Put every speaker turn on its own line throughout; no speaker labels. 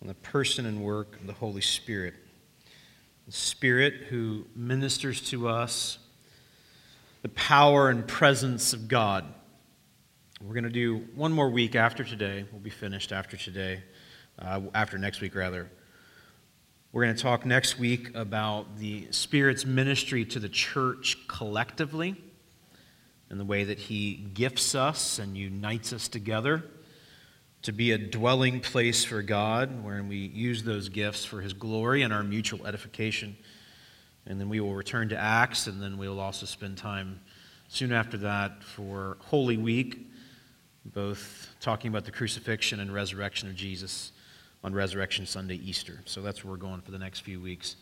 on the person and work of the Holy Spirit. The Spirit who ministers to us the power and presence of God. We're going to do one more week after today. We'll be finished after today, uh, after next week, rather. We're going to talk next week about the Spirit's ministry to the church collectively and the way that He gifts us and unites us together to be a dwelling place for God, wherein we use those gifts for His glory and our mutual edification. And then we will return to Acts, and then we'll also spend time soon after that for Holy Week, both talking about the crucifixion and resurrection of Jesus on Resurrection Sunday, Easter. So that's where we're going for the next few weeks.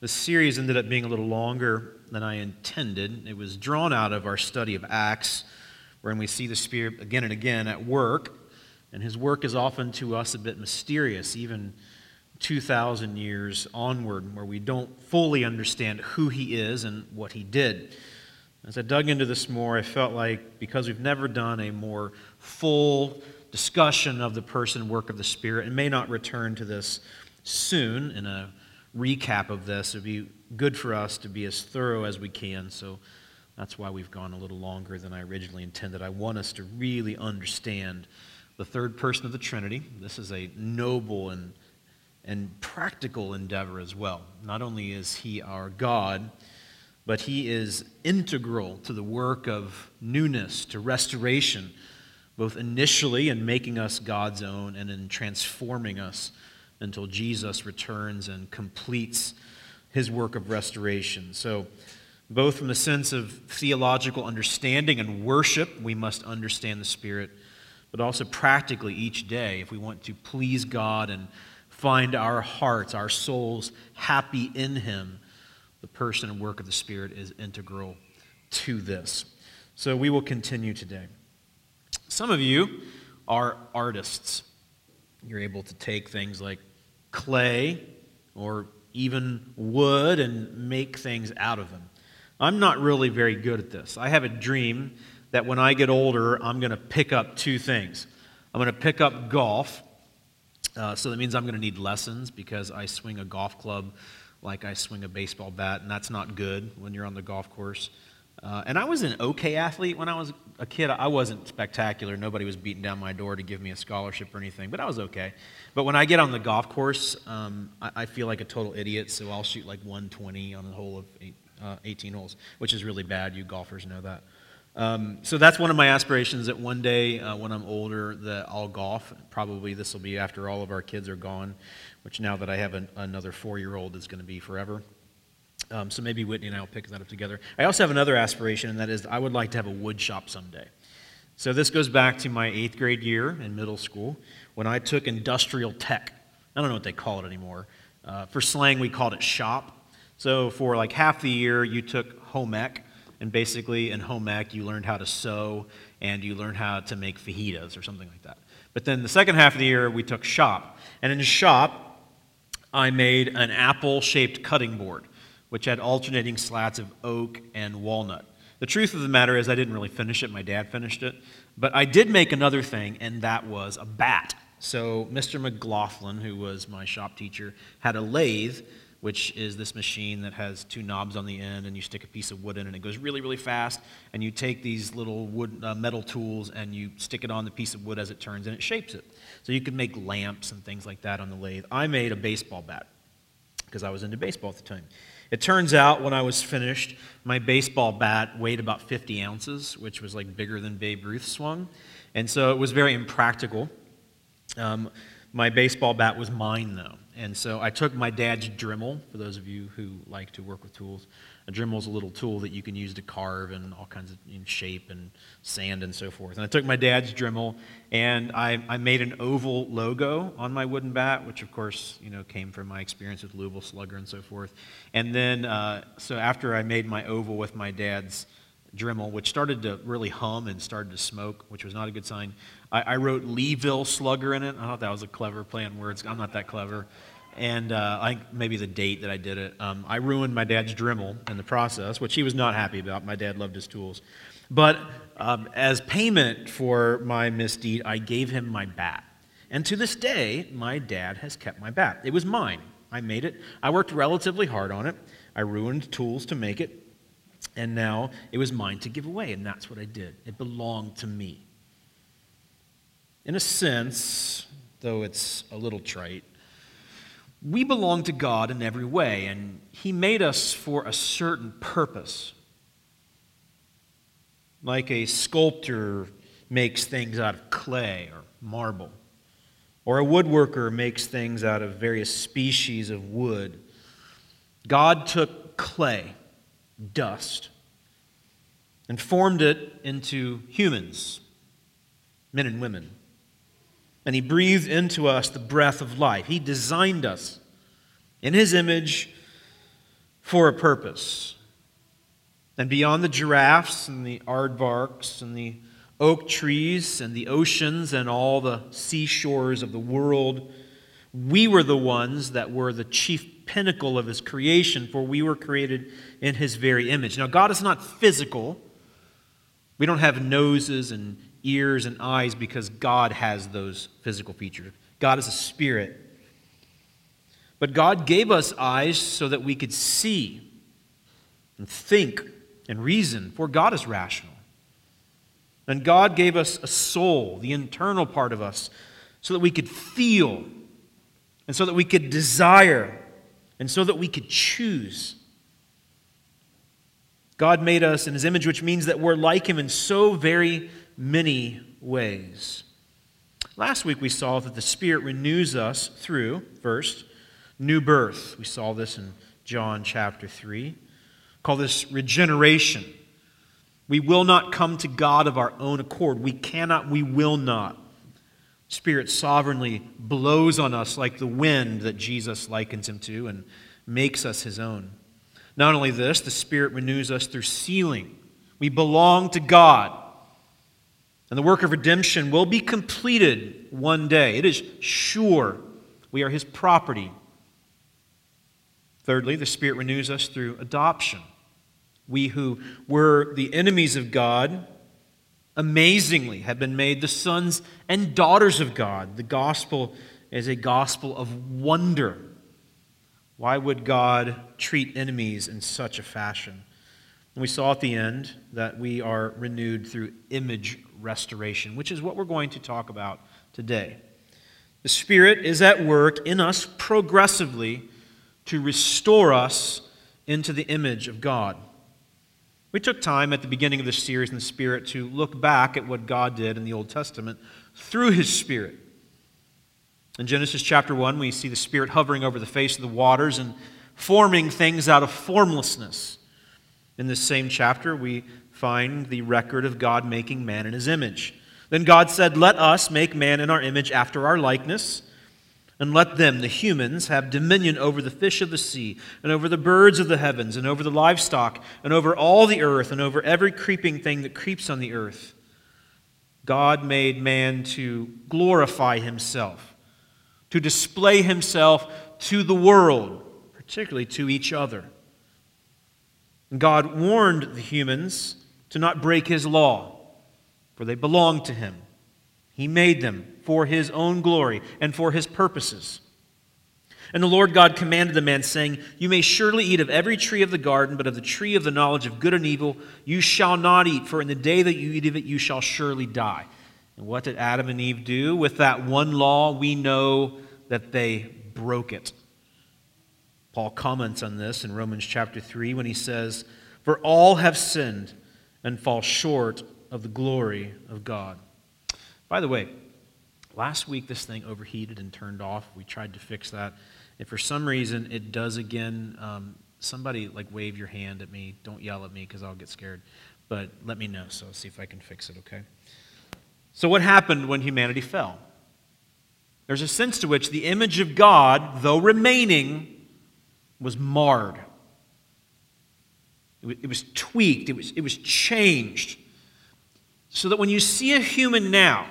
The series ended up being a little longer than I intended. It was drawn out of our study of Acts, wherein we see the Spirit again and again at work, and his work is often to us a bit mysterious, even 2,000 years onward, where we don't fully understand who he is and what he did. As I dug into this more, I felt like because we've never done a more full discussion of the person work of the Spirit and may not return to this soon in a recap of this. It would be good for us to be as thorough as we can. So that's why we've gone a little longer than I originally intended. I want us to really understand the third person of the Trinity. This is a noble and, and practical endeavor as well. Not only is he our God, but he is integral to the work of newness, to restoration both initially in making us God's own and in transforming us until Jesus returns and completes his work of restoration. So, both from the sense of theological understanding and worship, we must understand the Spirit, but also practically each day, if we want to please God and find our hearts, our souls happy in Him, the person and work of the Spirit is integral to this. So, we will continue today. Some of you are artists. You're able to take things like clay or even wood and make things out of them. I'm not really very good at this. I have a dream that when I get older, I'm going to pick up two things. I'm going to pick up golf. Uh, so that means I'm going to need lessons because I swing a golf club like I swing a baseball bat, and that's not good when you're on the golf course. Uh, and I was an okay athlete when I was a kid. I wasn't spectacular. Nobody was beating down my door to give me a scholarship or anything, but I was okay. But when I get on the golf course, um, I, I, feel like a total idiot, so I'll shoot like 120 on a hole of eight, uh, 18 holes, which is really bad. You golfers know that. Um, so that's one of my aspirations that one day uh, when I'm older that I'll golf. Probably this will be after all of our kids are gone, which now that I have an, another four-year-old is going to be forever. Um, so maybe Whitney and I will pick that up together. I also have another aspiration, and that is I would like to have a wood shop someday. So this goes back to my eighth grade year in middle school when I took industrial tech. I don't know what they call it anymore. Uh, for slang, we called it shop. So for like half the year, you took home ec, and basically in home ec, you learned how to sew and you learned how to make fajitas or something like that. But then the second half of the year, we took shop. And in shop, I made an apple shaped cutting board which had alternating slats of oak and walnut. The truth of the matter is, I didn't really finish it. My dad finished it. But I did make another thing, and that was a bat. So, Mr. McLaughlin, who was my shop teacher, had a lathe, which is this machine that has two knobs on the end, and you stick a piece of wood in, and it goes really, really fast. And you take these little wood, uh, metal tools, and you stick it on the piece of wood as it turns, and it shapes it. So, you could make lamps and things like that on the lathe. I made a baseball bat because I was into baseball at the time. It turns out when I was finished, my baseball bat weighed about 50 ounces, which was like bigger than Babe Ruth swung. And so it was very impractical. Um, my baseball bat was mine, though. And so I took my dad's Dremel, for those of you who like to work with tools. A Dremel is a little tool that you can use to carve and all kinds of shape and sand and so forth. And I took my dad's Dremel and I, I made an oval logo on my wooden bat, which of course you know came from my experience with Louisville Slugger and so forth. And then uh, so after I made my oval with my dad's Dremel, which started to really hum and started to smoke, which was not a good sign. I, I wrote Leeville Slugger in it. I thought that was a clever play on words. I'm not that clever and uh, I, maybe the date that I did it. Um, I ruined my dad's Dremel in the process, which he was not happy about. My dad loved his tools. But um, as payment for my misdeed, I gave him my bat. And to this day, my dad has kept my bat. It was mine. I made it. I worked relatively hard on it. I ruined tools to make it. And now it was mine to give away, and that's what I did. It belonged to me. In a sense, though it's a little trite, we belong to God in every way, and He made us for a certain purpose. Like a sculptor makes things out of clay or marble, or a woodworker makes things out of various species of wood. God took clay, dust, and formed it into humans, men and women. And He breathed into us the breath of life. He designed us in His image for a purpose. And beyond the giraffes and the aardvarks and the oak trees and the oceans and all the seashores of the world, we were the ones that were the chief pinnacle of His creation, for we were created in His very image. Now, God is not physical. We don't have noses and ears and eyes because God has those physical features. God is a spirit. But God gave us eyes so that we could see and think and reason, for God is rational. And God gave us a soul, the internal part of us, so that we could feel and so that we could desire and so that we could choose. God made us in his image, which means that we're like him in so very many ways. Last week we saw that the Spirit renews us through, first, new birth. We saw this in John chapter 3. Call this regeneration. We will not come to God of our own accord. We cannot, we will not. Spirit sovereignly blows on us like the wind that Jesus likens him to and makes us his own. Not only this, the Spirit renews us through sealing. We belong to God. And the work of redemption will be completed one day. It is sure. We are his property. Thirdly, the Spirit renews us through adoption. We who were the enemies of God, amazingly, have been made the sons and daughters of God. The gospel is a gospel of wonder. Why would God treat enemies in such a fashion? And we saw at the end that we are renewed through image restoration, which is what we're going to talk about today. The Spirit is at work in us progressively to restore us into the image of God. We took time at the beginning of this series in the Spirit to look back at what God did in the Old Testament through His Spirit. In Genesis chapter 1, we see the Spirit hovering over the face of the waters and forming things out of formlessness. In this same chapter, we find the record of God making man in his image. Then God said, Let us make man in our image after our likeness, and let them, the humans, have dominion over the fish of the sea, and over the birds of the heavens, and over the livestock, and over all the earth, and over every creeping thing that creeps on the earth. God made man to glorify himself, to display himself to the world, particularly to each other. God warned the humans to not break his law, for they belong to him. He made them for his own glory and for his purposes. And the Lord God commanded the man, saying, You may surely eat of every tree of the garden, but of the tree of the knowledge of good and evil you shall not eat, for in the day that you eat of it you shall surely die. And what did Adam and Eve do? With that one law, we know that they broke it. Paul comments on this in Romans chapter 3 when he says, For all have sinned and fall short of the glory of God. By the way, last week this thing overheated and turned off. We tried to fix that. If for some reason it does again, um, somebody like wave your hand at me. Don't yell at me because I'll get scared. But let me know so I'll see if I can fix it, okay? So, what happened when humanity fell? There's a sense to which the image of God, though remaining, was marred. It was tweaked, it was, it was changed. So that when you see a human now,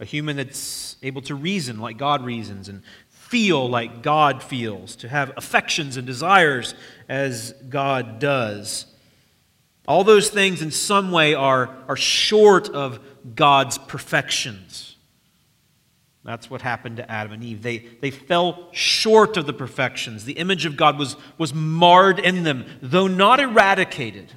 a human that's able to reason like God reasons and feel like God feels, to have affections and desires as God does, all those things in some way are, are short of God's perfections. That's what happened to Adam and Eve. They, they fell short of the perfections. The image of God was, was marred in them, though not eradicated.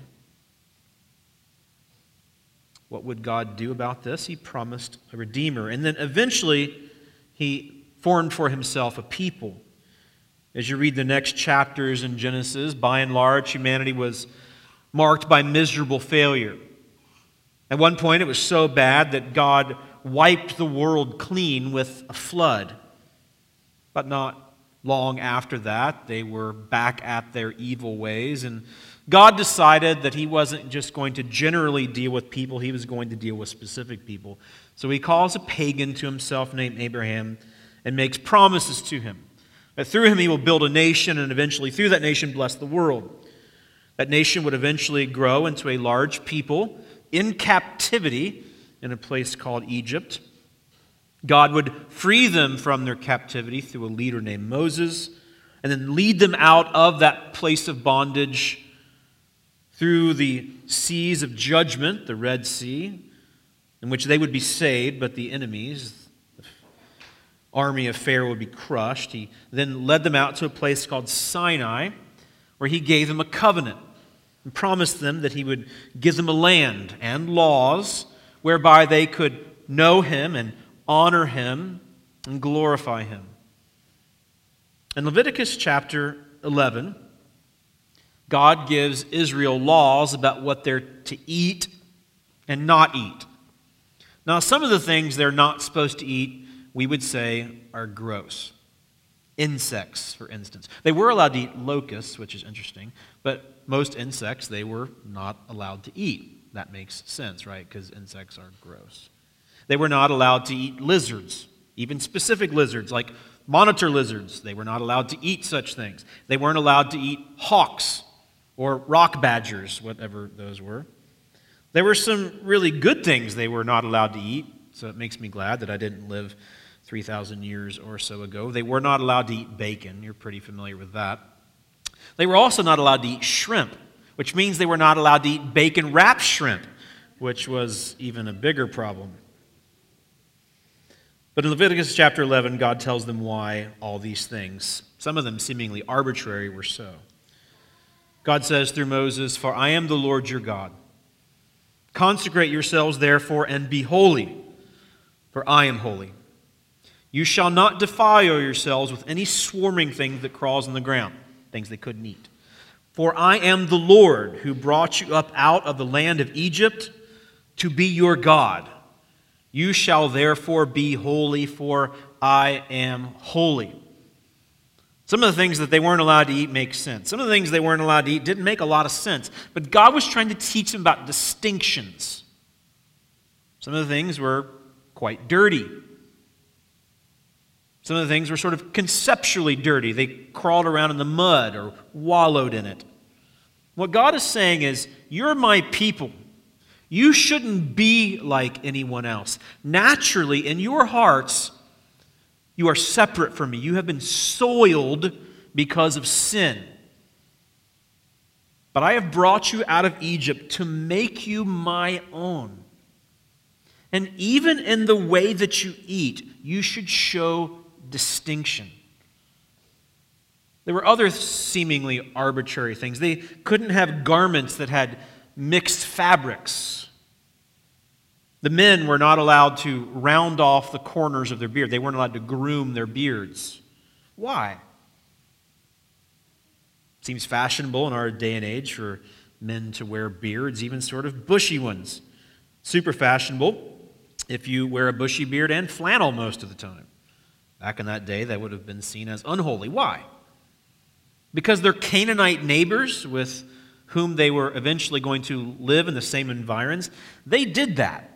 What would God do about this? He promised a redeemer. And then eventually, he formed for himself a people. As you read the next chapters in Genesis, by and large, humanity was marked by miserable failure. At one point, it was so bad that God wiped the world clean with a flood. But not long after that, they were back at their evil ways. And God decided that He wasn't just going to generally deal with people, He was going to deal with specific people. So He calls a pagan to Himself named Abraham and makes promises to him. That through him He will build a nation and eventually, through that nation, bless the world. That nation would eventually grow into a large people in captivity in a place called Egypt. God would free them from their captivity through a leader named Moses, and then lead them out of that place of bondage through the seas of judgment, the Red Sea, in which they would be saved, but the enemies, the army of Pharaoh, would be crushed. He then led them out to a place called Sinai, where he gave them a covenant and promised them that he would give them a land and laws whereby they could know him and honor him and glorify him. In Leviticus chapter 11, God gives Israel laws about what they're to eat and not eat. Now, some of the things they're not supposed to eat, we would say, are gross. Insects, for instance. They were allowed to eat locusts, which is interesting, but most insects they were not allowed to eat. That makes sense, right? Because insects are gross. They were not allowed to eat lizards, even specific lizards like monitor lizards. They were not allowed to eat such things. They weren't allowed to eat hawks or rock badgers, whatever those were. There were some really good things they were not allowed to eat, so it makes me glad that I didn't live 3,000 years or so ago. They were not allowed to eat bacon. You're pretty familiar with that. They were also not allowed to eat shrimp which means they were not allowed to eat bacon wrapped shrimp, which was even a bigger problem. But in Leviticus chapter 11, God tells them why all these things, some of them seemingly arbitrary, were so. God says through Moses, For I am the Lord your God. Consecrate yourselves, therefore, and be holy, for I am holy. You shall not defile yourselves with any swarming thing that crawls on the ground, things they couldn't eat. For I am the Lord who brought you up out of the land of Egypt to be your God. You shall therefore be holy, for I am holy. Some of the things that they weren't allowed to eat make sense. Some of the things they weren't allowed to eat didn't make a lot of sense. But God was trying to teach them about distinctions. Some of the things were quite dirty. Some of the things were sort of conceptually dirty. They crawled around in the mud or wallowed in it. What God is saying is, You're my people. You shouldn't be like anyone else. Naturally, in your hearts, you are separate from me. You have been soiled because of sin. But I have brought you out of Egypt to make you my own. And even in the way that you eat, you should show distinction. There were other seemingly arbitrary things. They couldn't have garments that had mixed fabrics. The men were not allowed to round off the corners of their beard, they weren't allowed to groom their beards. Why? Seems fashionable in our day and age for men to wear beards, even sort of bushy ones. Super fashionable if you wear a bushy beard and flannel most of the time. Back in that day, that would have been seen as unholy. Why? Because their Canaanite neighbors, with whom they were eventually going to live in the same environs, they did that.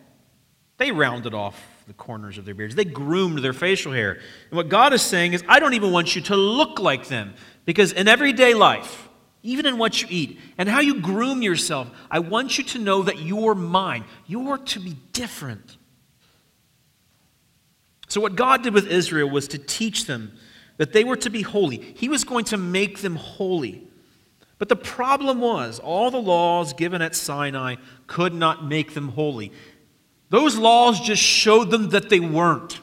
They rounded off the corners of their beards, they groomed their facial hair. And what God is saying is, I don't even want you to look like them. Because in everyday life, even in what you eat and how you groom yourself, I want you to know that you're mine. You're to be different. So, what God did with Israel was to teach them that they were to be holy. He was going to make them holy. But the problem was, all the laws given at Sinai could not make them holy. Those laws just showed them that they weren't.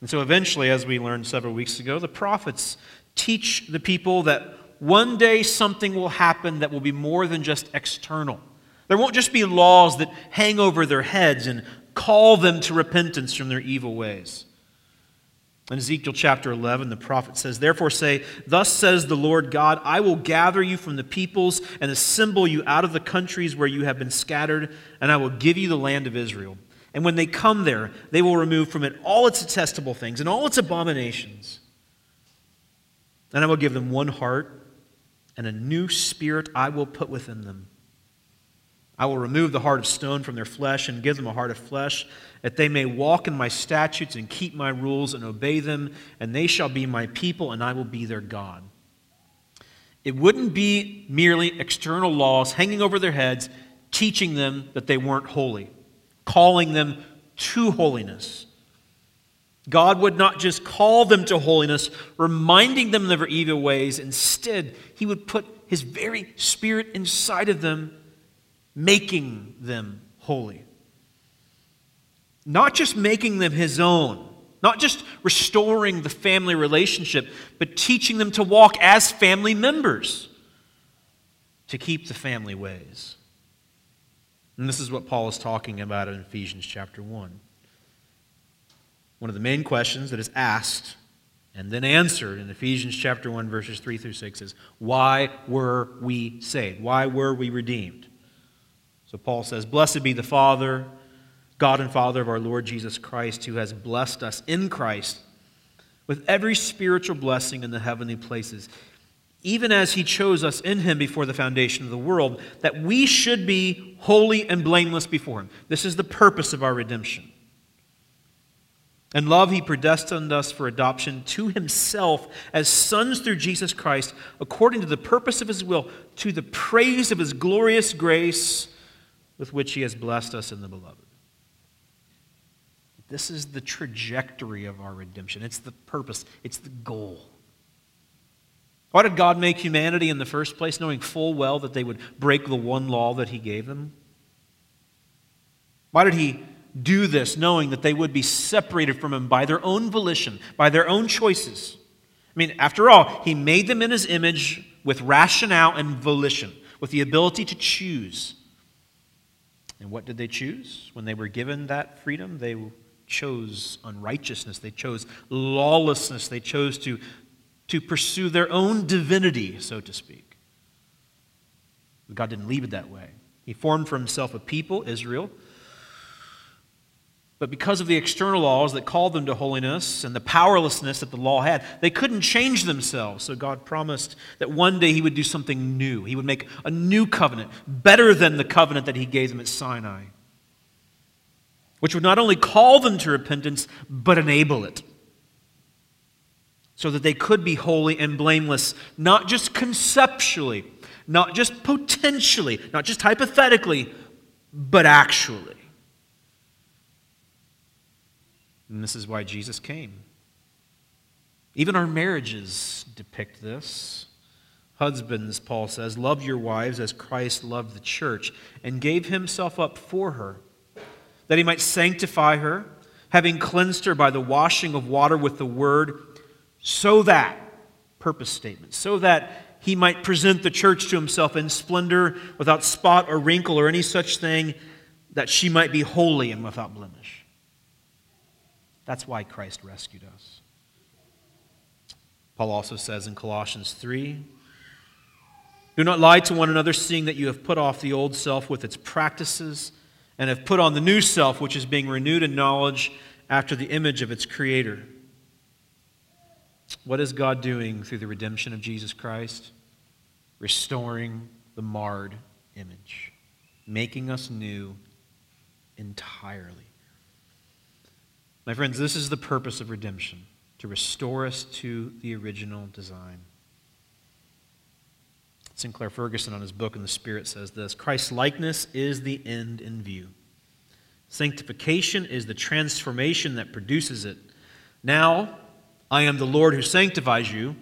And so eventually, as we learned several weeks ago, the prophets teach the people that one day something will happen that will be more than just external. There won't just be laws that hang over their heads and call them to repentance from their evil ways. In Ezekiel chapter 11, the prophet says, Therefore say, Thus says the Lord God, I will gather you from the peoples and assemble you out of the countries where you have been scattered, and I will give you the land of Israel. And when they come there, they will remove from it all its detestable things and all its abominations. And I will give them one heart, and a new spirit I will put within them. I will remove the heart of stone from their flesh and give them a heart of flesh that they may walk in my statutes and keep my rules and obey them, and they shall be my people, and I will be their God. It wouldn't be merely external laws hanging over their heads, teaching them that they weren't holy, calling them to holiness. God would not just call them to holiness, reminding them of their evil ways. Instead, He would put His very Spirit inside of them, making them holy not just making them his own, not just restoring the family relationship, but teaching them to walk as family members, to keep the family ways. And this is what Paul is talking about in Ephesians chapter 1. One of the main questions that is asked and then answered in Ephesians chapter 1, verses 3 through 6 is why were we saved? Why were we redeemed? So Paul says, Blessed be the Father God and Father of our Lord Jesus Christ, who has blessed us in Christ with every spiritual blessing in the heavenly places, even as he chose us in him before the foundation of the world, that we should be holy and blameless before him. This is the purpose of our redemption. In love, he predestined us for adoption to himself as sons through Jesus Christ, according to the purpose of his will, to the praise of his glorious grace with which he has blessed us in the beloved. This is the trajectory of our redemption. It's the purpose, it's the goal. Why did God make humanity in the first place, knowing full well that they would break the one law that He gave them? Why did He do this, knowing that they would be separated from Him by their own volition, by their own choices? I mean, after all, He made them in His image with rationale and volition, with the ability to choose. And what did they choose when they were given that freedom? They chose unrighteousness, they chose lawlessness, they chose to, to pursue their own divinity, so to speak. God didn't leave it that way. He formed for himself a people, Israel. But because of the external laws that called them to holiness and the powerlessness that the law had, they couldn't change themselves. So God promised that one day He would do something new. He would make a new covenant, better than the covenant that He gave them at Sinai which would not only call them to repentance, but enable it. So that they could be holy and blameless, not just conceptually, not just potentially, not just hypothetically, but actually. And this is why Jesus came. Even our marriages depict this. Husbands, Paul says, love your wives as Christ loved the church and gave himself up for her that he might sanctify her, having cleansed her by the washing of water with the word, so that, purpose statement, so that he might present the church to himself in splendor, without spot or wrinkle or any such thing, that she might be holy and without blemish. That's why Christ rescued us. Paul also says in Colossians 3 Do not lie to one another, seeing that you have put off the old self with its practices and have put on the new self, which is being renewed in knowledge after the image of its creator. What is God doing through the redemption of Jesus Christ? Restoring the marred image, making us new entirely. My friends, this is the purpose of redemption to restore us to the original design. Sinclair Ferguson, on his book in the Spirit, says this Christ's likeness is the end in view. Sanctification is the transformation that produces it. Now, I am the Lord who sanctifies you,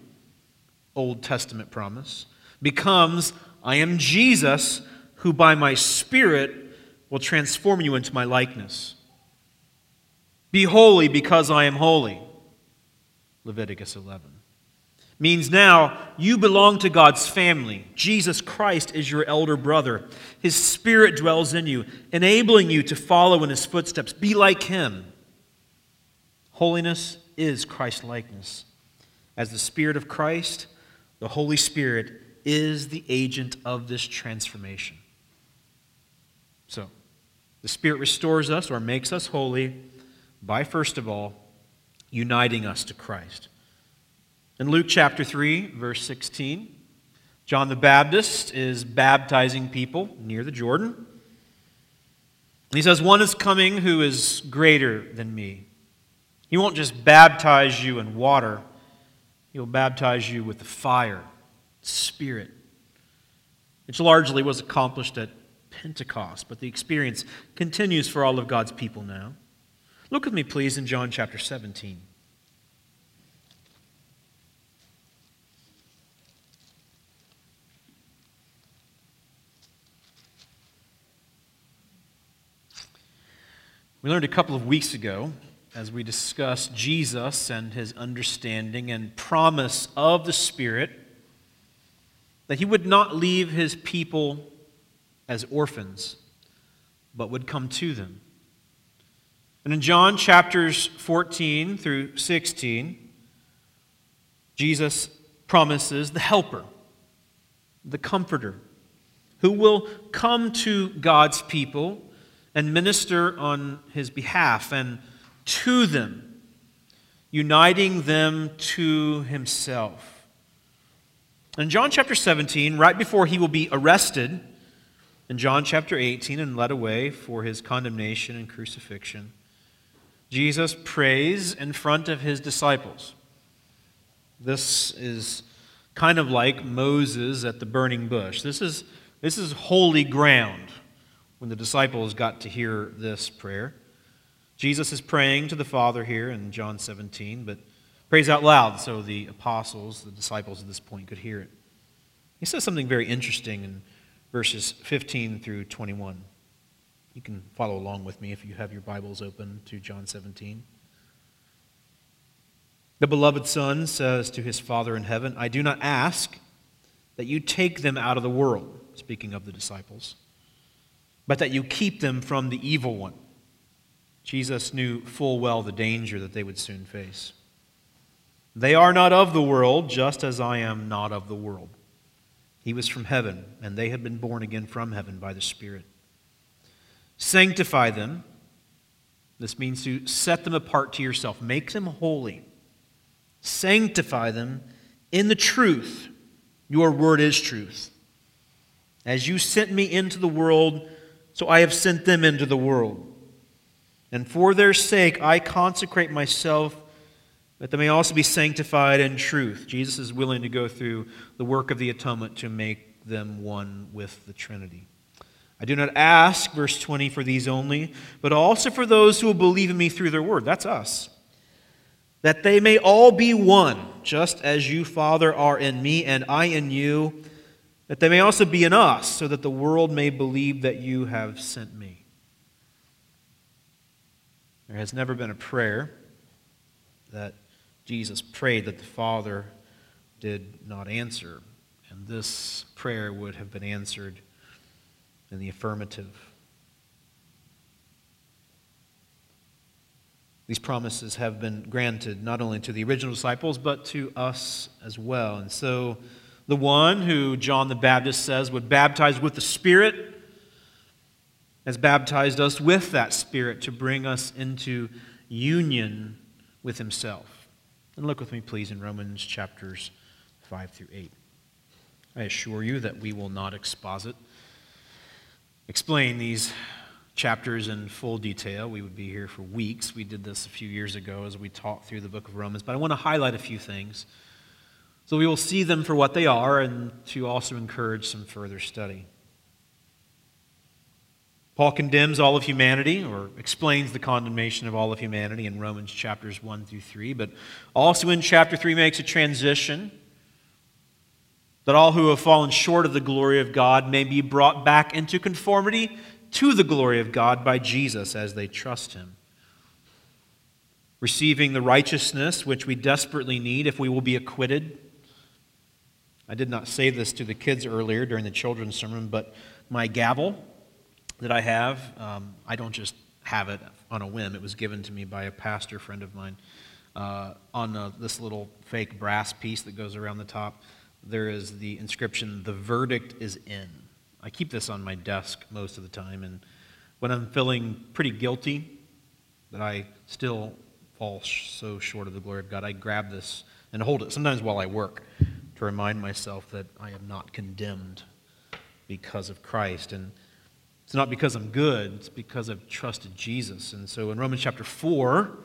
Old Testament promise, becomes I am Jesus who by my Spirit will transform you into my likeness. Be holy because I am holy. Leviticus 11. Means now you belong to God's family. Jesus Christ is your elder brother. His Spirit dwells in you, enabling you to follow in His footsteps. Be like Him. Holiness is Christ likeness. As the Spirit of Christ, the Holy Spirit is the agent of this transformation. So, the Spirit restores us or makes us holy by, first of all, uniting us to Christ. In Luke chapter 3, verse 16, John the Baptist is baptizing people near the Jordan. He says, One is coming who is greater than me. He won't just baptize you in water, he'll baptize you with the fire, spirit, which largely was accomplished at Pentecost, but the experience continues for all of God's people now. Look with me, please, in John chapter 17. We learned a couple of weeks ago as we discussed Jesus and his understanding and promise of the Spirit that he would not leave his people as orphans, but would come to them. And in John chapters 14 through 16, Jesus promises the Helper, the Comforter, who will come to God's people and minister on his behalf and to them, uniting them to himself. In John chapter 17, right before he will be arrested, in John chapter 18 and led away for his condemnation and crucifixion, Jesus prays in front of his disciples. This is kind of like Moses at the burning bush. This is, this is holy ground when the disciples got to hear this prayer. Jesus is praying to the Father here in John 17, but prays out loud so the apostles, the disciples at this point, could hear it. He says something very interesting in verses 15 through 21. You can follow along with me if you have your Bibles open to John 17. The beloved Son says to his Father in heaven, I do not ask that you take them out of the world, speaking of the disciples, but that you keep them from the evil one. Jesus knew full well the danger that they would soon face. They are not of the world, just as I am not of the world. He was from heaven, and they had been born again from heaven by the Spirit. Sanctify them. This means to set them apart to yourself, make them holy. Sanctify them in the truth. Your word is truth. As you sent me into the world, so I have sent them into the world. And for their sake I consecrate myself that they may also be sanctified in truth. Jesus is willing to go through the work of the atonement to make them one with the Trinity. I do not ask, verse 20, for these only, but also for those who will believe in me through their word. That's us. That they may all be one, just as you, Father, are in me and I in you, that they may also be in us, so that the world may believe that you have sent me. There has never been a prayer that Jesus prayed that the Father did not answer. And this prayer would have been answered in the affirmative. These promises have been granted not only to the original disciples, but to us as well. And so, the one who John the Baptist says would baptize with the Spirit has baptized us with that Spirit to bring us into union with Himself. And look with me, please, in Romans chapters 5 through 8. I assure you that we will not exposit, explain these chapters in full detail. We would be here for weeks. We did this a few years ago as we taught through the book of Romans. But I want to highlight a few things so we will see them for what they are and to also encourage some further study. Paul condemns all of humanity, or explains the condemnation of all of humanity in Romans chapters 1 through 3, but also in chapter 3 makes a transition that all who have fallen short of the glory of God may be brought back into conformity to the glory of God by Jesus as they trust him. receiving the righteousness which we desperately need if we will be acquitted. I did not say this to the kids earlier during the children's sermon, but my gavel that I have, um, I don't just have it on a whim. It was given to me by a pastor friend of mine. Uh, on uh, this little fake brass piece that goes around the top, there is the inscription, The verdict is in. I keep this on my desk most of the time, and when I'm feeling pretty guilty that I still fall so short of the glory of God, I grab this and hold it, sometimes while I work, to remind myself that I am not condemned because of Christ. And it's not because I'm good, it's because I've trusted Jesus. And so in Romans chapter 4,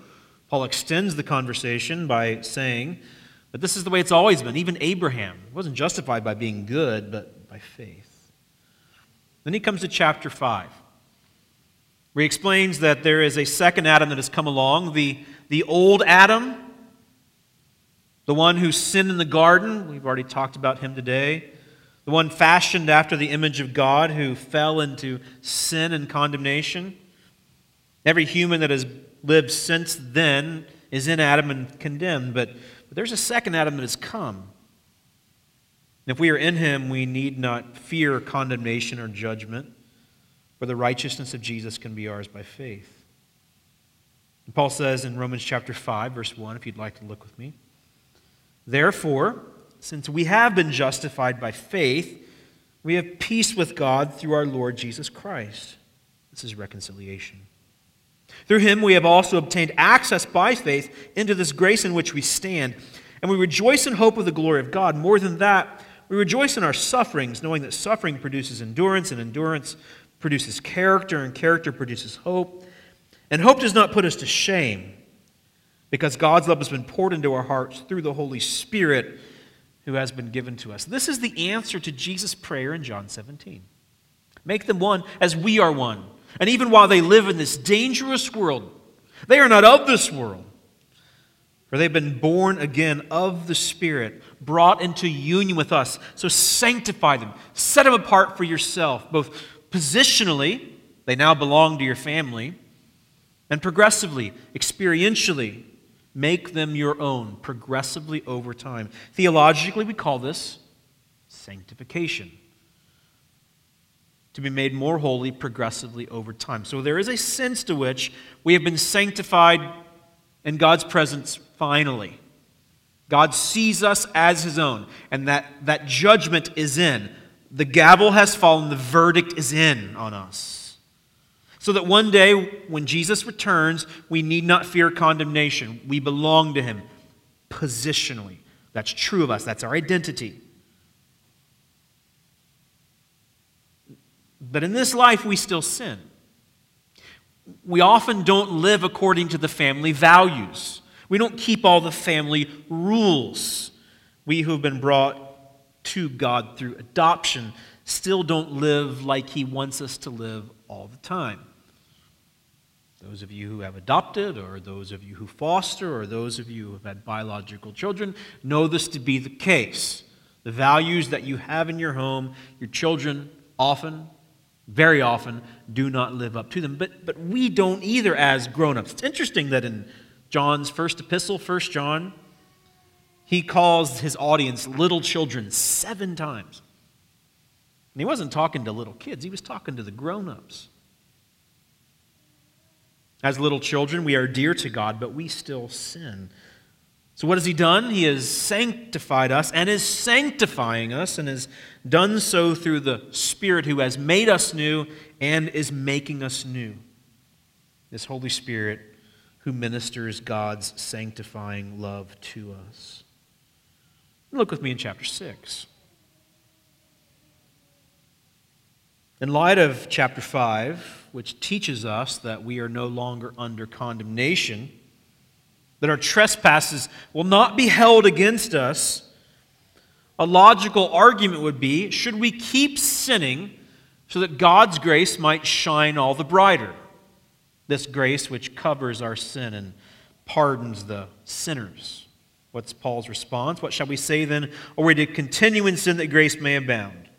Paul extends the conversation by saying that this is the way it's always been. Even Abraham wasn't justified by being good, but by faith. Then he comes to chapter 5, where he explains that there is a second Adam that has come along, the, the old Adam, the one who sinned in the garden. We've already talked about him today the one fashioned after the image of God who fell into sin and condemnation. Every human that has lived since then is in Adam and condemned, but, but there's a second Adam that has come. And if we are in him, we need not fear condemnation or judgment, for the righteousness of Jesus can be ours by faith. And Paul says in Romans chapter 5, verse 1, if you'd like to look with me, Therefore, since we have been justified by faith, we have peace with God through our Lord Jesus Christ. This is reconciliation. Through him, we have also obtained access by faith into this grace in which we stand. And we rejoice in hope of the glory of God. More than that, we rejoice in our sufferings, knowing that suffering produces endurance, and endurance produces character, and character produces hope. And hope does not put us to shame, because God's love has been poured into our hearts through the Holy Spirit who has been given to us. This is the answer to Jesus' prayer in John 17. Make them one as we are one. And even while they live in this dangerous world, they are not of this world. For they've been born again of the Spirit, brought into union with us. So sanctify them, set them apart for yourself, both positionally, they now belong to your family, and progressively, experientially, Make them your own progressively over time. Theologically, we call this sanctification. To be made more holy progressively over time. So there is a sense to which we have been sanctified in God's presence finally. God sees us as his own, and that, that judgment is in. The gavel has fallen, the verdict is in on us so that one day when Jesus returns, we need not fear condemnation. We belong to him positionally. That's true of us, that's our identity. But in this life, we still sin. We often don't live according to the family values. We don't keep all the family rules. We who have been brought to God through adoption still don't live like He wants us to live all the time. Those of you who have adopted, or those of you who foster, or those of you who have had biological children, know this to be the case. The values that you have in your home, your children often, very often, do not live up to them. But, but we don't either as grown ups. It's interesting that in John's first epistle, 1 John, he calls his audience little children seven times. And he wasn't talking to little kids, he was talking to the grown ups. As little children, we are dear to God, but we still sin. So, what has He done? He has sanctified us and is sanctifying us and has done so through the Spirit who has made us new and is making us new. This Holy Spirit who ministers God's sanctifying love to us. Look with me in chapter 6. In light of chapter 5, which teaches us that we are no longer under condemnation, that our trespasses will not be held against us, a logical argument would be should we keep sinning so that God's grace might shine all the brighter? This grace which covers our sin and pardons the sinners. What's Paul's response? What shall we say then? Are we to continue in sin that grace may abound?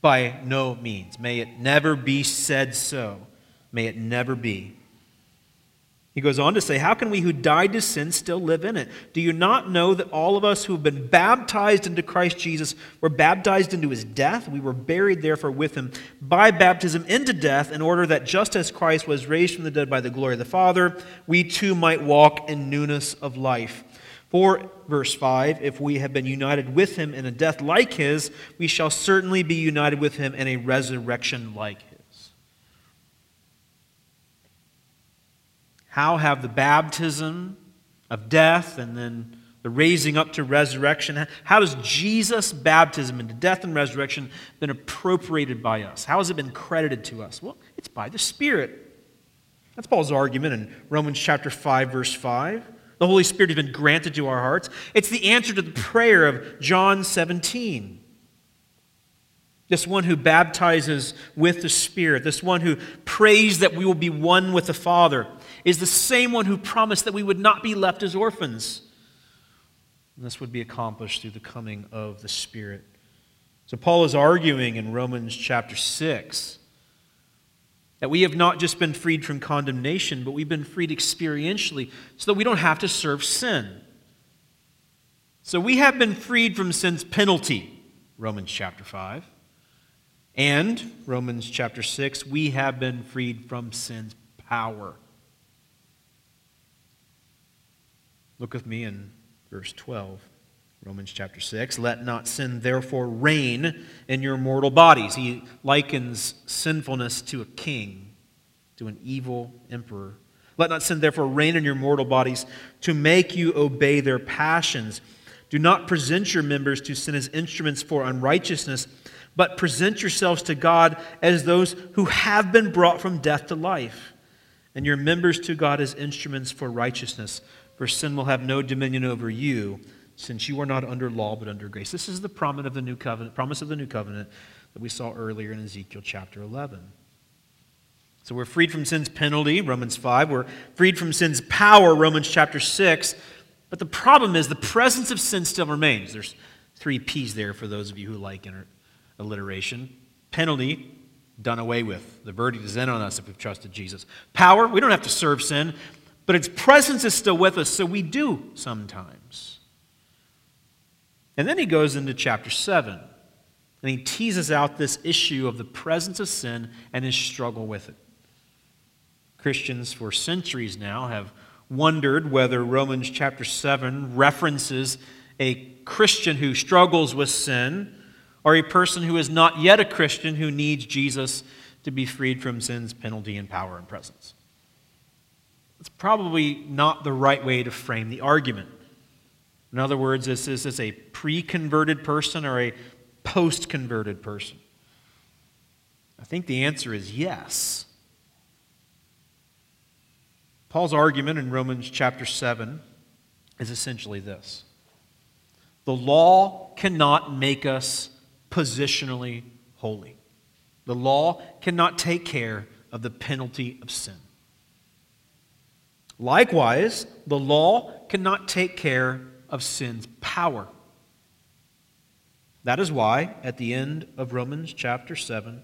By no means. May it never be said so. May it never be. He goes on to say, How can we who died to sin still live in it? Do you not know that all of us who have been baptized into Christ Jesus were baptized into his death? We were buried, therefore, with him by baptism into death, in order that just as Christ was raised from the dead by the glory of the Father, we too might walk in newness of life. For, verse 5, if we have been united with him in a death like his, we shall certainly be united with him in a resurrection like his. How have the baptism of death and then the raising up to resurrection, how has Jesus' baptism into death and resurrection been appropriated by us? How has it been credited to us? Well, it's by the Spirit. That's Paul's argument in Romans chapter 5, verse 5. The Holy Spirit has been granted to our hearts. It's the answer to the prayer of John 17. This one who baptizes with the Spirit, this one who prays that we will be one with the Father is the same one who promised that we would not be left as orphans. And this would be accomplished through the coming of the Spirit. So, Paul is arguing in Romans chapter 6 that we have not just been freed from condemnation, but we've been freed experientially so that we don't have to serve sin. So, we have been freed from sin's penalty, Romans chapter 5. And, Romans chapter 6, we have been freed from sin's power. Look with me in verse 12, Romans chapter 6. Let not sin therefore reign in your mortal bodies. He likens sinfulness to a king, to an evil emperor. Let not sin therefore reign in your mortal bodies to make you obey their passions. Do not present your members to sin as instruments for unrighteousness, but present yourselves to God as those who have been brought from death to life, and your members to God as instruments for righteousness for sin will have no dominion over you, since you are not under law but under grace. This is the promise of the new covenant, promise of the new covenant that we saw earlier in Ezekiel chapter 11. So we're freed from sin's penalty, Romans 5. We're freed from sin's power, Romans chapter 6. But the problem is the presence of sin still remains. There's three P's there for those of you who like alliteration. Penalty, done away with. The verdict is in on us if we've trusted Jesus. Power, we don't have to serve sin but its presence is still with us, so we do sometimes. And then he goes into chapter 7, and he teases out this issue of the presence of sin and his struggle with it. Christians for centuries now have wondered whether Romans chapter 7 references a Christian who struggles with sin or a person who is not yet a Christian who needs Jesus to be freed from sin's penalty and power and presence. It's probably not the right way to frame the argument. In other words, this is a pre converted person or a post converted person? I think the answer is yes. Paul's argument in Romans chapter 7 is essentially this The law cannot make us positionally holy, the law cannot take care of the penalty of sin. Likewise, the law cannot take care of sin's power. That is why, at the end of Romans chapter 7,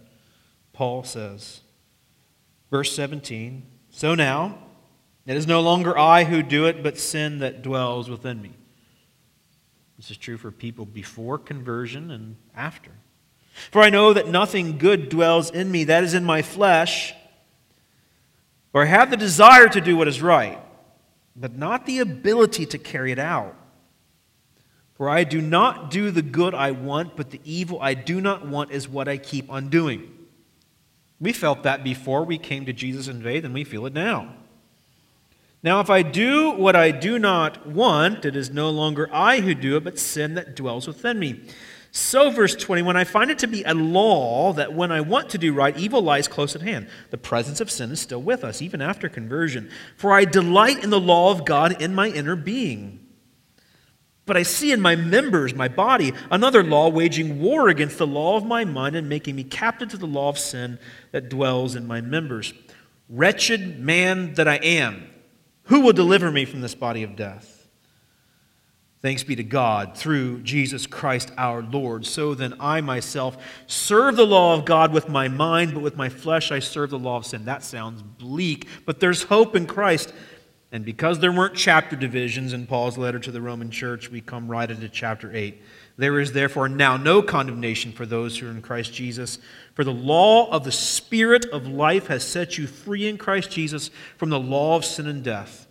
Paul says, verse 17, So now, it is no longer I who do it, but sin that dwells within me. This is true for people before conversion and after. For I know that nothing good dwells in me, that is in my flesh or have the desire to do what is right, but not the ability to carry it out. For I do not do the good I want, but the evil I do not want is what I keep on doing. We felt that before we came to Jesus in faith, and we feel it now. Now, if I do what I do not want, it is no longer I who do it, but sin that dwells within me. So, verse 21, I find it to be a law that when I want to do right, evil lies close at hand. The presence of sin is still with us, even after conversion. For I delight in the law of God in my inner being. But I see in my members, my body, another law waging war against the law of my mind and making me captive to the law of sin that dwells in my members. Wretched man that I am, who will deliver me from this body of death? Thanks be to God through Jesus Christ our Lord. So then I myself serve the law of God with my mind, but with my flesh I serve the law of sin. That sounds bleak, but there's hope in Christ. And because there weren't chapter divisions in Paul's letter to the Roman church, we come right into chapter 8. There is therefore now no condemnation for those who are in Christ Jesus. For the law of the Spirit of life has set you free in Christ Jesus from the law of sin and death.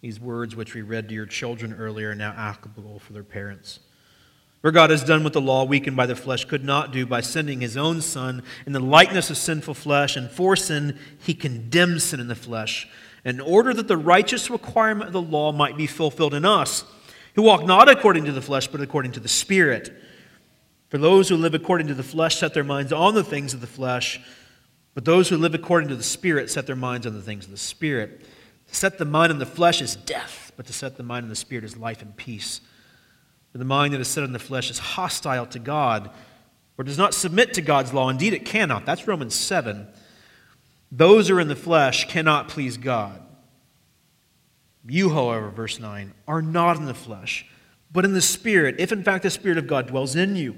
These words, which we read to your children earlier, are now applicable for their parents. For God has done what the law, weakened by the flesh, could not do by sending his own Son in the likeness of sinful flesh, and for sin, he condemned sin in the flesh, in order that the righteous requirement of the law might be fulfilled in us, who walk not according to the flesh, but according to the Spirit. For those who live according to the flesh set their minds on the things of the flesh, but those who live according to the Spirit set their minds on the things of the Spirit. To set the mind on the flesh is death, but to set the mind on the Spirit is life and peace. For the mind that is set on the flesh is hostile to God, or does not submit to God's law. Indeed, it cannot. That's Romans 7. Those who are in the flesh cannot please God. You, however, verse 9, are not in the flesh, but in the Spirit, if in fact the Spirit of God dwells in you.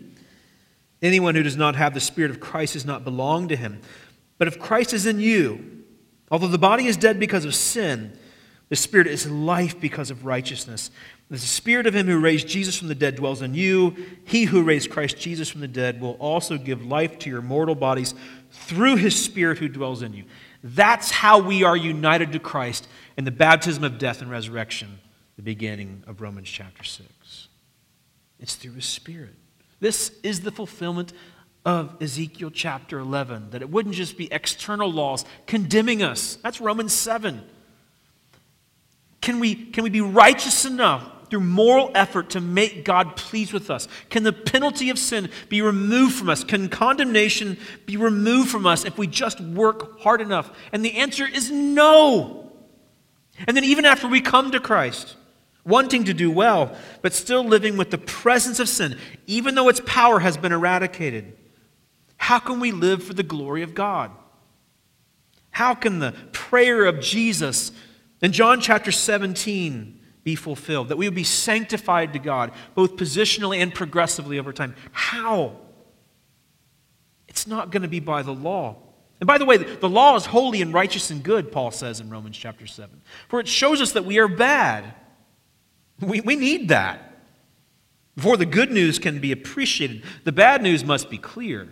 Anyone who does not have the Spirit of Christ does not belong to him. But if Christ is in you, although the body is dead because of sin, the Spirit is life because of righteousness. The Spirit of Him who raised Jesus from the dead dwells in you. He who raised Christ Jesus from the dead will also give life to your mortal bodies through His Spirit who dwells in you. That's how we are united to Christ in the baptism of death and resurrection, the beginning of Romans chapter 6. It's through His Spirit. This is the fulfillment of Ezekiel chapter 11, that it wouldn't just be external laws condemning us. That's Romans 7. Can we, can we be righteous enough through moral effort to make God pleased with us? Can the penalty of sin be removed from us? Can condemnation be removed from us if we just work hard enough? And the answer is no. And then, even after we come to Christ, wanting to do well, but still living with the presence of sin, even though its power has been eradicated, how can we live for the glory of God? How can the prayer of Jesus in John chapter 17, be fulfilled, that we would be sanctified to God, both positionally and progressively over time. How? It's not going to be by the law. And by the way, the law is holy and righteous and good, Paul says in Romans chapter 7. For it shows us that we are bad. We, we need that. Before the good news can be appreciated, the bad news must be clear.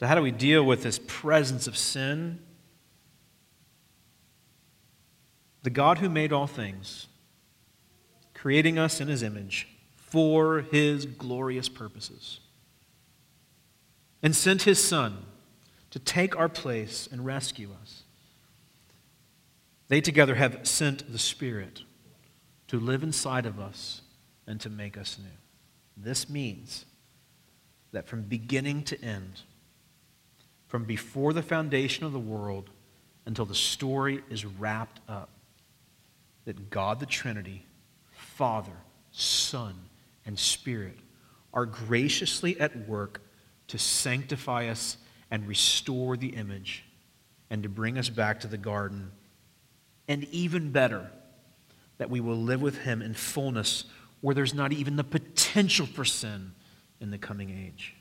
So, how do we deal with this presence of sin? the God who made all things, creating us in his image for his glorious purposes, and sent his Son to take our place and rescue us. They together have sent the Spirit to live inside of us and to make us new. This means that from beginning to end, from before the foundation of the world until the story is wrapped up, that God the Trinity, Father, Son, and Spirit are graciously at work to sanctify us and restore the image and to bring us back to the garden. And even better, that we will live with Him in fullness where there's not even the potential for sin in the coming age.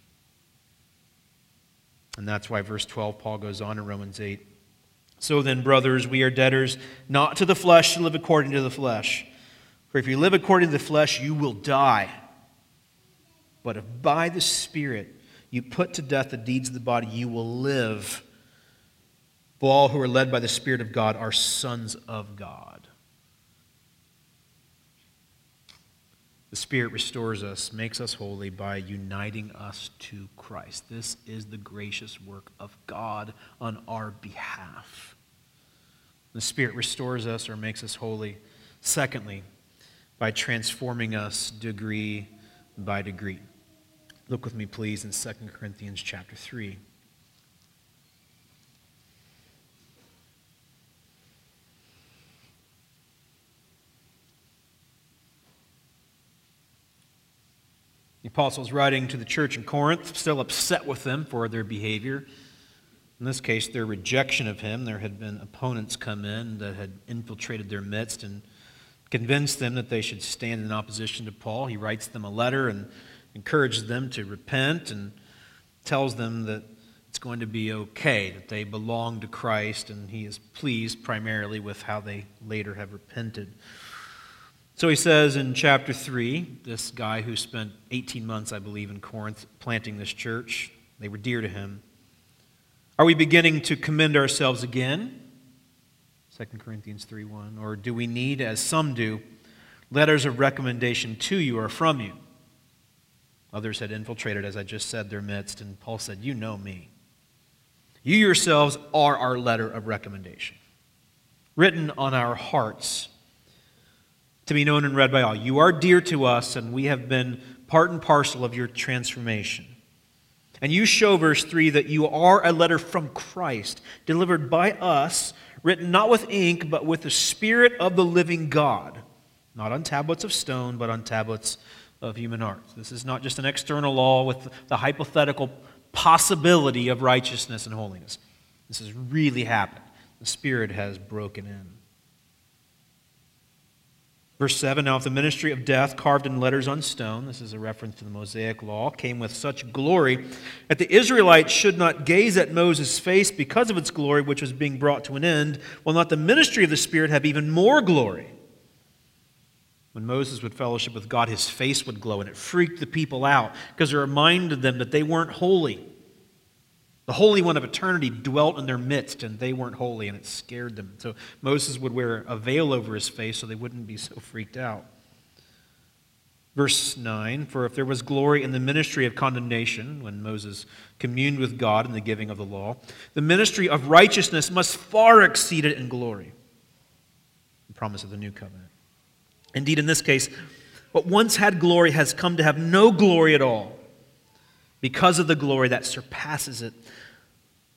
And that's why verse 12, Paul goes on in Romans 8 so then, brothers, we are debtors not to the flesh to live according to the flesh. For if you live according to the flesh, you will die. But if by the Spirit you put to death the deeds of the body, you will live. For all who are led by the Spirit of God are sons of God. The Spirit restores us, makes us holy by uniting us to Christ. This is the gracious work of God on our behalf. The Spirit restores us or makes us holy. Secondly, by transforming us degree by degree. Look with me, please, in 2 Corinthians chapter 3. The apostles writing to the church in Corinth, still upset with them for their behavior. In this case, their rejection of him. There had been opponents come in that had infiltrated their midst and convinced them that they should stand in opposition to Paul. He writes them a letter and encourages them to repent and tells them that it's going to be okay, that they belong to Christ, and he is pleased primarily with how they later have repented. So he says in chapter 3, this guy who spent 18 months, I believe, in Corinth planting this church, they were dear to him. Are we beginning to commend ourselves again? 2 Corinthians 3 1. Or do we need, as some do, letters of recommendation to you or from you? Others had infiltrated, as I just said, their midst, and Paul said, You know me. You yourselves are our letter of recommendation, written on our hearts to be known and read by all. You are dear to us, and we have been part and parcel of your transformation. And you show, verse 3, that you are a letter from Christ, delivered by us, written not with ink, but with the Spirit of the living God, not on tablets of stone, but on tablets of human hearts. This is not just an external law with the hypothetical possibility of righteousness and holiness. This has really happened. The Spirit has broken in. Verse 7 Now, if the ministry of death, carved in letters on stone, this is a reference to the Mosaic law, came with such glory that the Israelites should not gaze at Moses' face because of its glory, which was being brought to an end, will not the ministry of the Spirit have even more glory? When Moses would fellowship with God, his face would glow, and it freaked the people out because it reminded them that they weren't holy. The Holy One of eternity dwelt in their midst, and they weren't holy, and it scared them. So Moses would wear a veil over his face so they wouldn't be so freaked out. Verse 9 For if there was glory in the ministry of condemnation, when Moses communed with God in the giving of the law, the ministry of righteousness must far exceed it in glory. The promise of the new covenant. Indeed, in this case, what once had glory has come to have no glory at all because of the glory that surpasses it.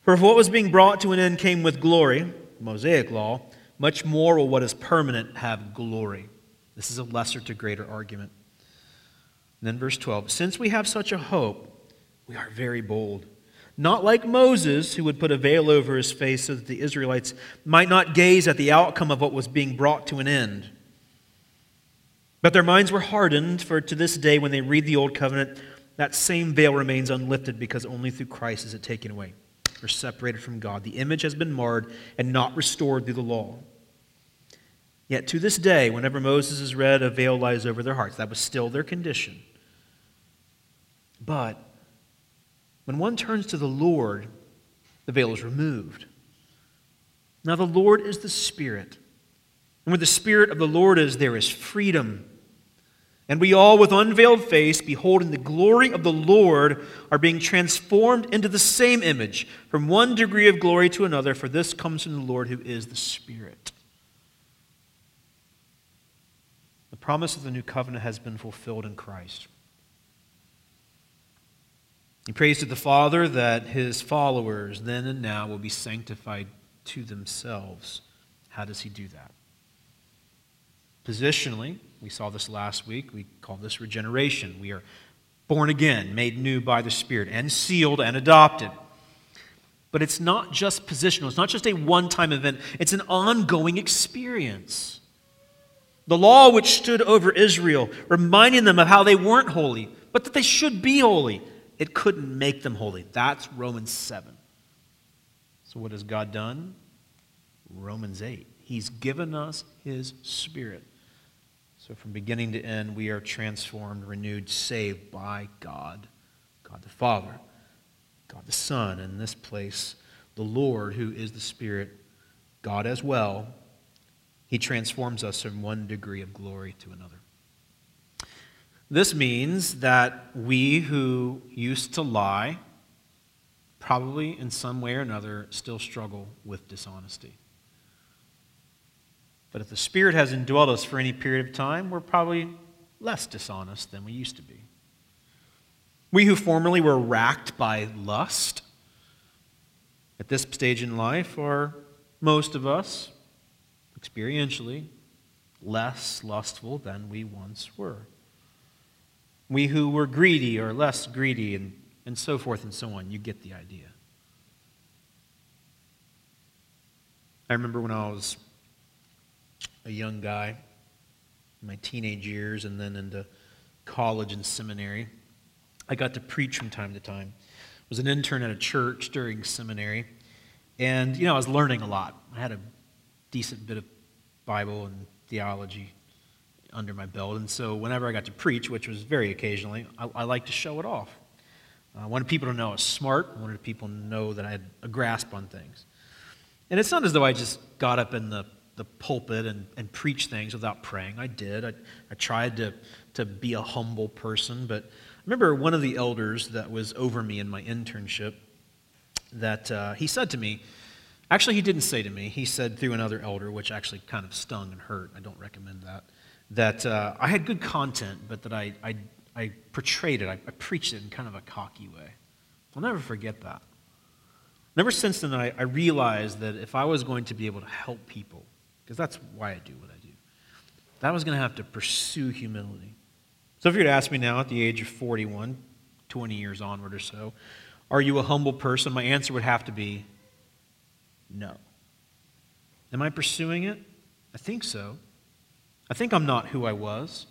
For if what was being brought to an end came with glory, Mosaic law, much more will what is permanent have glory. This is a lesser to greater argument. And then verse 12 Since we have such a hope, we are very bold. Not like Moses, who would put a veil over his face so that the Israelites might not gaze at the outcome of what was being brought to an end. But their minds were hardened, for to this day, when they read the Old Covenant, that same veil remains unlifted because only through Christ is it taken away We're separated from God. The image has been marred and not restored through the law. Yet to this day, whenever Moses is read, a veil lies over their hearts. That was still their condition. But when one turns to the Lord, the veil is removed. Now, the Lord is the Spirit. And where the Spirit of the Lord is, there is freedom. And we all, with unveiled face, beholding the glory of the Lord, are being transformed into the same image, from one degree of glory to another, for this comes from the Lord who is the Spirit. The promise of the new covenant has been fulfilled in Christ. He prays to the Father that his followers, then and now, will be sanctified to themselves. How does he do that? Positionally, we saw this last week. We call this regeneration. We are born again, made new by the Spirit, and sealed and adopted. But it's not just positional, it's not just a one time event, it's an ongoing experience. The law which stood over Israel, reminding them of how they weren't holy, but that they should be holy, it couldn't make them holy. That's Romans 7. So, what has God done? Romans 8. He's given us His Spirit. So from beginning to end, we are transformed, renewed, saved by God, God the Father, God the Son, and in this place, the Lord, who is the Spirit, God as well. He transforms us from one degree of glory to another. This means that we who used to lie, probably in some way or another, still struggle with dishonesty. But if the Spirit has indwelt us for any period of time, we're probably less dishonest than we used to be. We who formerly were racked by lust, at this stage in life, are most of us, experientially, less lustful than we once were. We who were greedy are less greedy, and, and so forth and so on. You get the idea. I remember when I was a young guy my teenage years and then into college and seminary. I got to preach from time to time. was an intern at a church during seminary, and you know I was learning a lot. I had a decent bit of Bible and theology under my belt, and so whenever I got to preach, which was very occasionally, I, I liked to show it off. I wanted people to know I was smart. I wanted people to know that I had a grasp on things. And it's not as though I just got up in the, the pulpit and, and preached things without praying. I did. I, I tried to, to be a humble person. But I remember one of the elders that was over me in my internship that uh, he said to me, actually, he didn't say to me, he said through another elder, which actually kind of stung and hurt. I don't recommend that. That uh, I had good content, but that I, I, I portrayed it, I, I preached it in kind of a cocky way. I'll never forget that. Never since then, I, I realized that if I was going to be able to help people, because that's why I do what I do, that I was going to have to pursue humility. So if you were to ask me now at the age of 41, 20 years onward or so, are you a humble person? My answer would have to be no. Am I pursuing it? I think so. I think I'm not who I was.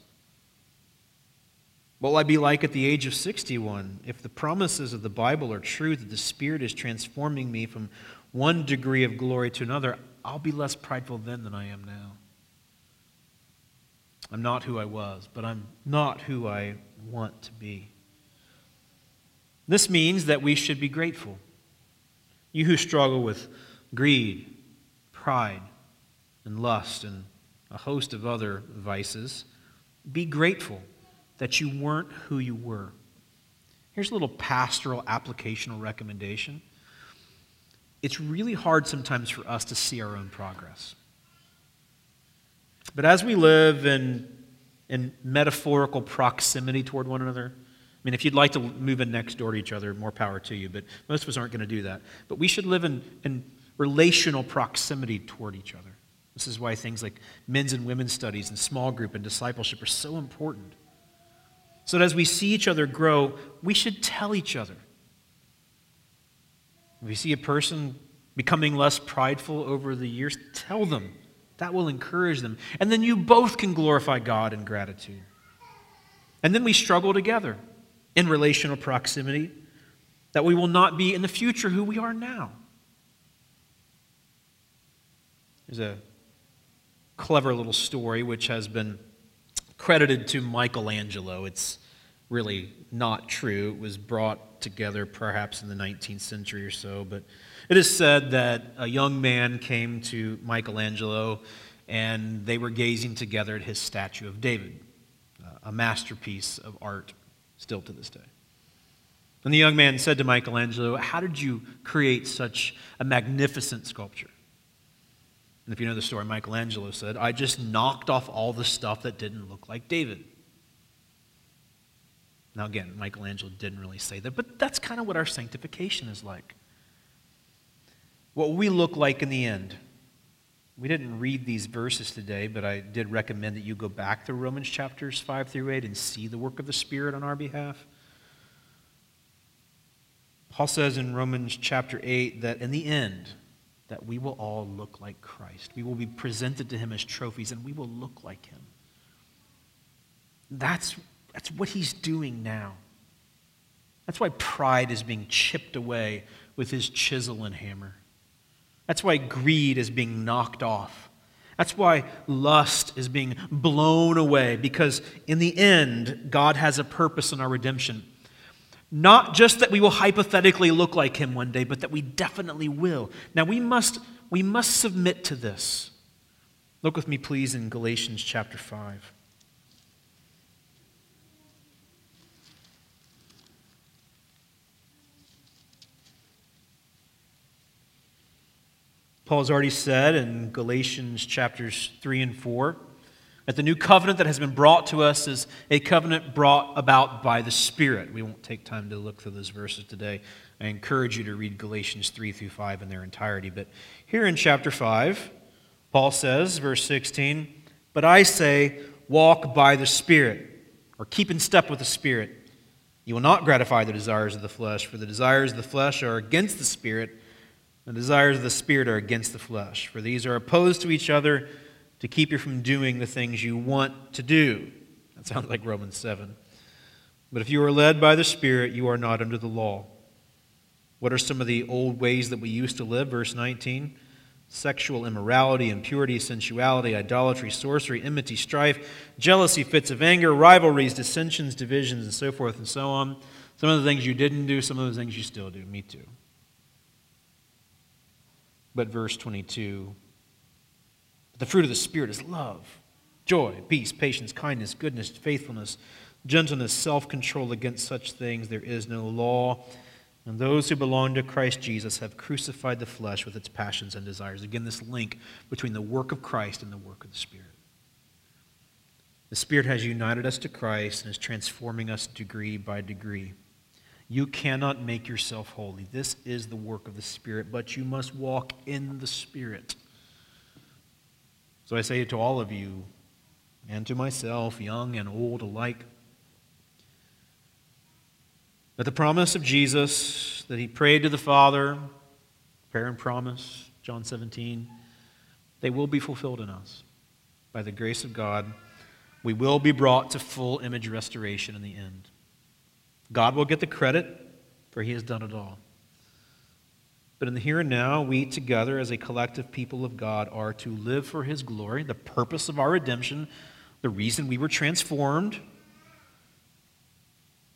What will I be like at the age of 61 if the promises of the Bible are true, that the Spirit is transforming me from one degree of glory to another? I'll be less prideful then than I am now. I'm not who I was, but I'm not who I want to be. This means that we should be grateful. You who struggle with greed, pride, and lust, and a host of other vices, be grateful that you weren't who you were. Here's a little pastoral applicational recommendation. It's really hard sometimes for us to see our own progress. But as we live in, in metaphorical proximity toward one another, I mean, if you'd like to move in next door to each other, more power to you, but most of us aren't going to do that. But we should live in, in relational proximity toward each other. This is why things like men's and women's studies and small group and discipleship are so important. So that as we see each other grow, we should tell each other. If we see a person becoming less prideful over the years, tell them. That will encourage them. And then you both can glorify God in gratitude. And then we struggle together in relational proximity that we will not be in the future who we are now. There's a clever little story which has been credited to Michelangelo. It's really not true. It was brought together perhaps in the 19th century or so, but it is said that a young man came to Michelangelo and they were gazing together at his statue of David, uh, a masterpiece of art still to this day. And the young man said to Michelangelo, How did you create such a magnificent sculpture? And if you know the story, Michelangelo said, I just knocked off all the stuff that didn't look like David. Now, again, Michelangelo didn't really say that, but that's kind of what our sanctification is like. What we look like in the end. We didn't read these verses today, but I did recommend that you go back to Romans chapters 5 through 8 and see the work of the Spirit on our behalf. Paul says in Romans chapter 8 that in the end, that we will all look like Christ. We will be presented to him as trophies and we will look like him. That's, that's what he's doing now. That's why pride is being chipped away with his chisel and hammer. That's why greed is being knocked off. That's why lust is being blown away, because in the end, God has a purpose in our redemption. Not just that we will hypothetically look like him one day, but that we definitely will. Now we must, we must submit to this. Look with me, please, in Galatians chapter 5. Paul has already said in Galatians chapters 3 and 4 that the new covenant that has been brought to us is a covenant brought about by the Spirit. We won't take time to look through those verses today. I encourage you to read Galatians 3 through 5 in their entirety. But here in chapter 5, Paul says, verse 16, But I say, walk by the Spirit, or keep in step with the Spirit. You will not gratify the desires of the flesh, for the desires of the flesh are against the Spirit, the desires of the Spirit are against the flesh. For these are opposed to each other to keep you from doing the things you want to do. That sounds like Romans 7. But if you are led by the Spirit, you are not under the law. What are some of the old ways that we used to live? Verse 19 sexual immorality, impurity, sensuality, idolatry, sorcery, enmity, strife, jealousy, fits of anger, rivalries, dissensions, divisions, and so forth and so on. Some of the things you didn't do, some of the things you still do. Me too. But verse 22 the fruit of the Spirit is love, joy, peace, patience, kindness, goodness, faithfulness, gentleness, self control. Against such things there is no law. And those who belong to Christ Jesus have crucified the flesh with its passions and desires. Again, this link between the work of Christ and the work of the Spirit. The Spirit has united us to Christ and is transforming us degree by degree. You cannot make yourself holy. This is the work of the Spirit, but you must walk in the Spirit. So I say to all of you, and to myself, young and old alike, that the promise of Jesus that he prayed to the Father, prayer and promise, John 17, they will be fulfilled in us. By the grace of God, we will be brought to full image restoration in the end. God will get the credit, for he has done it all. But in the here and now, we together as a collective people of God are to live for his glory, the purpose of our redemption, the reason we were transformed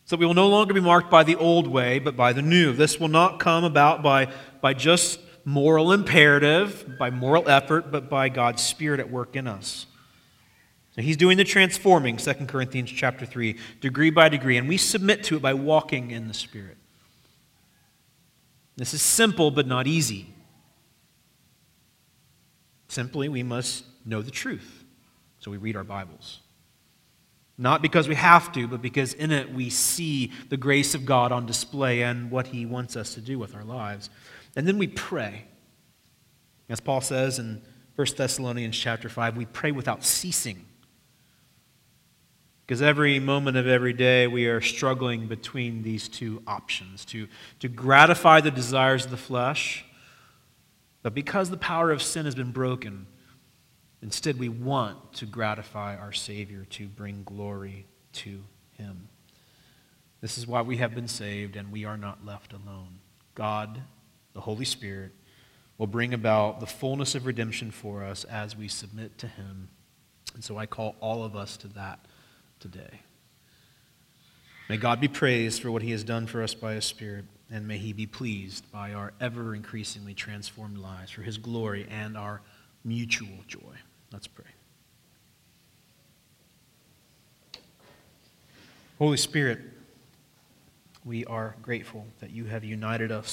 so we will no longer be marked by the old way, but by the new. This will not come about by, by just moral imperative, by moral effort, but by God's Spirit at work in us. So he's doing the transforming, 2 Corinthians chapter 3, degree by degree, and we submit to it by walking in the Spirit. This is simple but not easy. Simply, we must know the truth. So we read our Bibles. Not because we have to, but because in it we see the grace of God on display and what He wants us to do with our lives. And then we pray. As Paul says in 1 Thessalonians chapter 5, we pray without ceasing. Because every moment of every day we are struggling between these two options to, to gratify the desires of the flesh, but because the power of sin has been broken, Instead, we want to gratify our Savior, to bring glory to Him. This is why we have been saved and we are not left alone. God, the Holy Spirit, will bring about the fullness of redemption for us as we submit to Him. And so I call all of us to that today. May God be praised for what He has done for us by His Spirit, and may He be pleased by our ever increasingly transformed lives for His glory and our mutual joy. Let's pray. Holy Spirit, we are grateful that you have united us